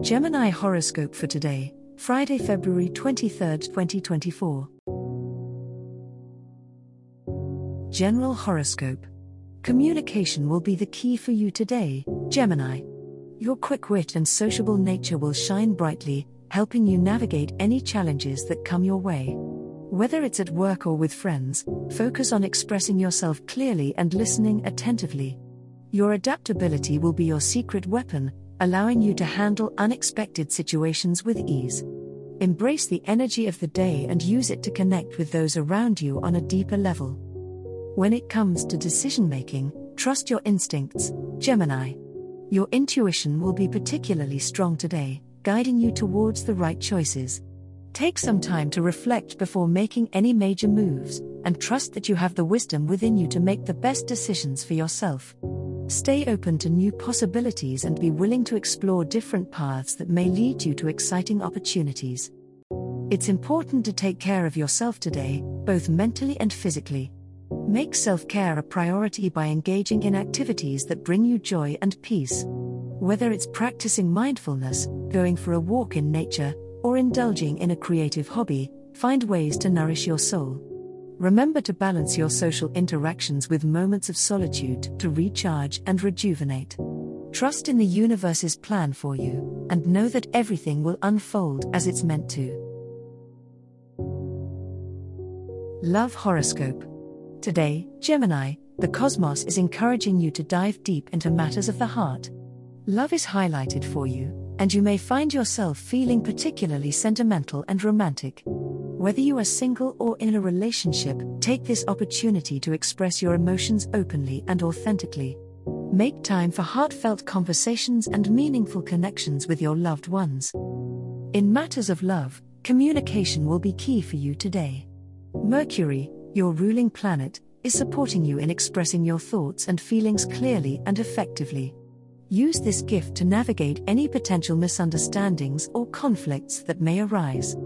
Gemini horoscope for today, Friday, February 23, 2024. General horoscope. Communication will be the key for you today, Gemini. Your quick wit and sociable nature will shine brightly, helping you navigate any challenges that come your way. Whether it's at work or with friends, focus on expressing yourself clearly and listening attentively. Your adaptability will be your secret weapon, allowing you to handle unexpected situations with ease. Embrace the energy of the day and use it to connect with those around you on a deeper level. When it comes to decision making, trust your instincts, Gemini. Your intuition will be particularly strong today, guiding you towards the right choices. Take some time to reflect before making any major moves, and trust that you have the wisdom within you to make the best decisions for yourself. Stay open to new possibilities and be willing to explore different paths that may lead you to exciting opportunities. It's important to take care of yourself today, both mentally and physically. Make self care a priority by engaging in activities that bring you joy and peace. Whether it's practicing mindfulness, going for a walk in nature, or indulging in a creative hobby, find ways to nourish your soul. Remember to balance your social interactions with moments of solitude to recharge and rejuvenate. Trust in the universe's plan for you, and know that everything will unfold as it's meant to. Love Horoscope. Today, Gemini, the cosmos is encouraging you to dive deep into matters of the heart. Love is highlighted for you, and you may find yourself feeling particularly sentimental and romantic. Whether you are single or in a relationship, take this opportunity to express your emotions openly and authentically. Make time for heartfelt conversations and meaningful connections with your loved ones. In matters of love, communication will be key for you today. Mercury, your ruling planet, is supporting you in expressing your thoughts and feelings clearly and effectively. Use this gift to navigate any potential misunderstandings or conflicts that may arise.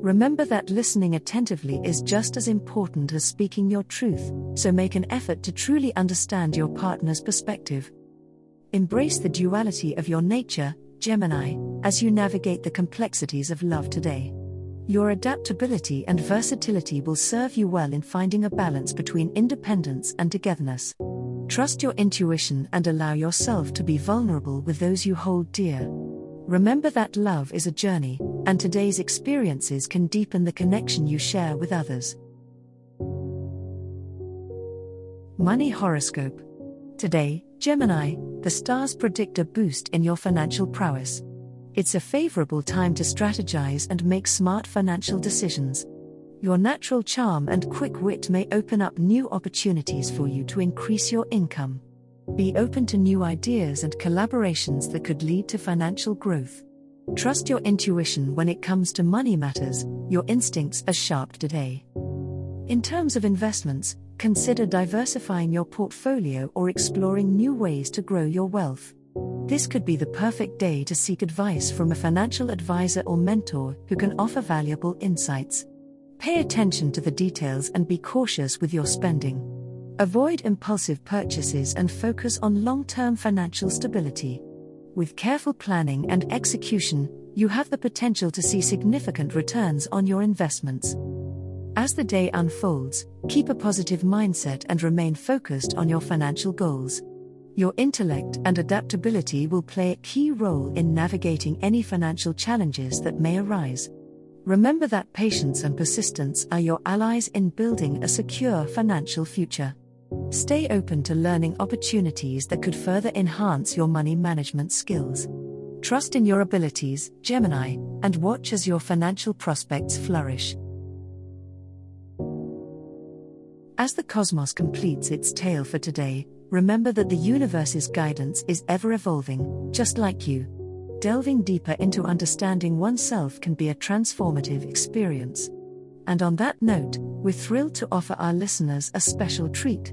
Remember that listening attentively is just as important as speaking your truth, so make an effort to truly understand your partner's perspective. Embrace the duality of your nature, Gemini, as you navigate the complexities of love today. Your adaptability and versatility will serve you well in finding a balance between independence and togetherness. Trust your intuition and allow yourself to be vulnerable with those you hold dear. Remember that love is a journey, and today's experiences can deepen the connection you share with others. Money Horoscope Today, Gemini, the stars predict a boost in your financial prowess. It's a favorable time to strategize and make smart financial decisions. Your natural charm and quick wit may open up new opportunities for you to increase your income. Be open to new ideas and collaborations that could lead to financial growth. Trust your intuition when it comes to money matters, your instincts are sharp today. In terms of investments, consider diversifying your portfolio or exploring new ways to grow your wealth. This could be the perfect day to seek advice from a financial advisor or mentor who can offer valuable insights. Pay attention to the details and be cautious with your spending. Avoid impulsive purchases and focus on long term financial stability. With careful planning and execution, you have the potential to see significant returns on your investments. As the day unfolds, keep a positive mindset and remain focused on your financial goals. Your intellect and adaptability will play a key role in navigating any financial challenges that may arise. Remember that patience and persistence are your allies in building a secure financial future. Stay open to learning opportunities that could further enhance your money management skills. Trust in your abilities, Gemini, and watch as your financial prospects flourish. As the cosmos completes its tale for today, remember that the universe's guidance is ever evolving, just like you. Delving deeper into understanding oneself can be a transformative experience. And on that note, we're thrilled to offer our listeners a special treat.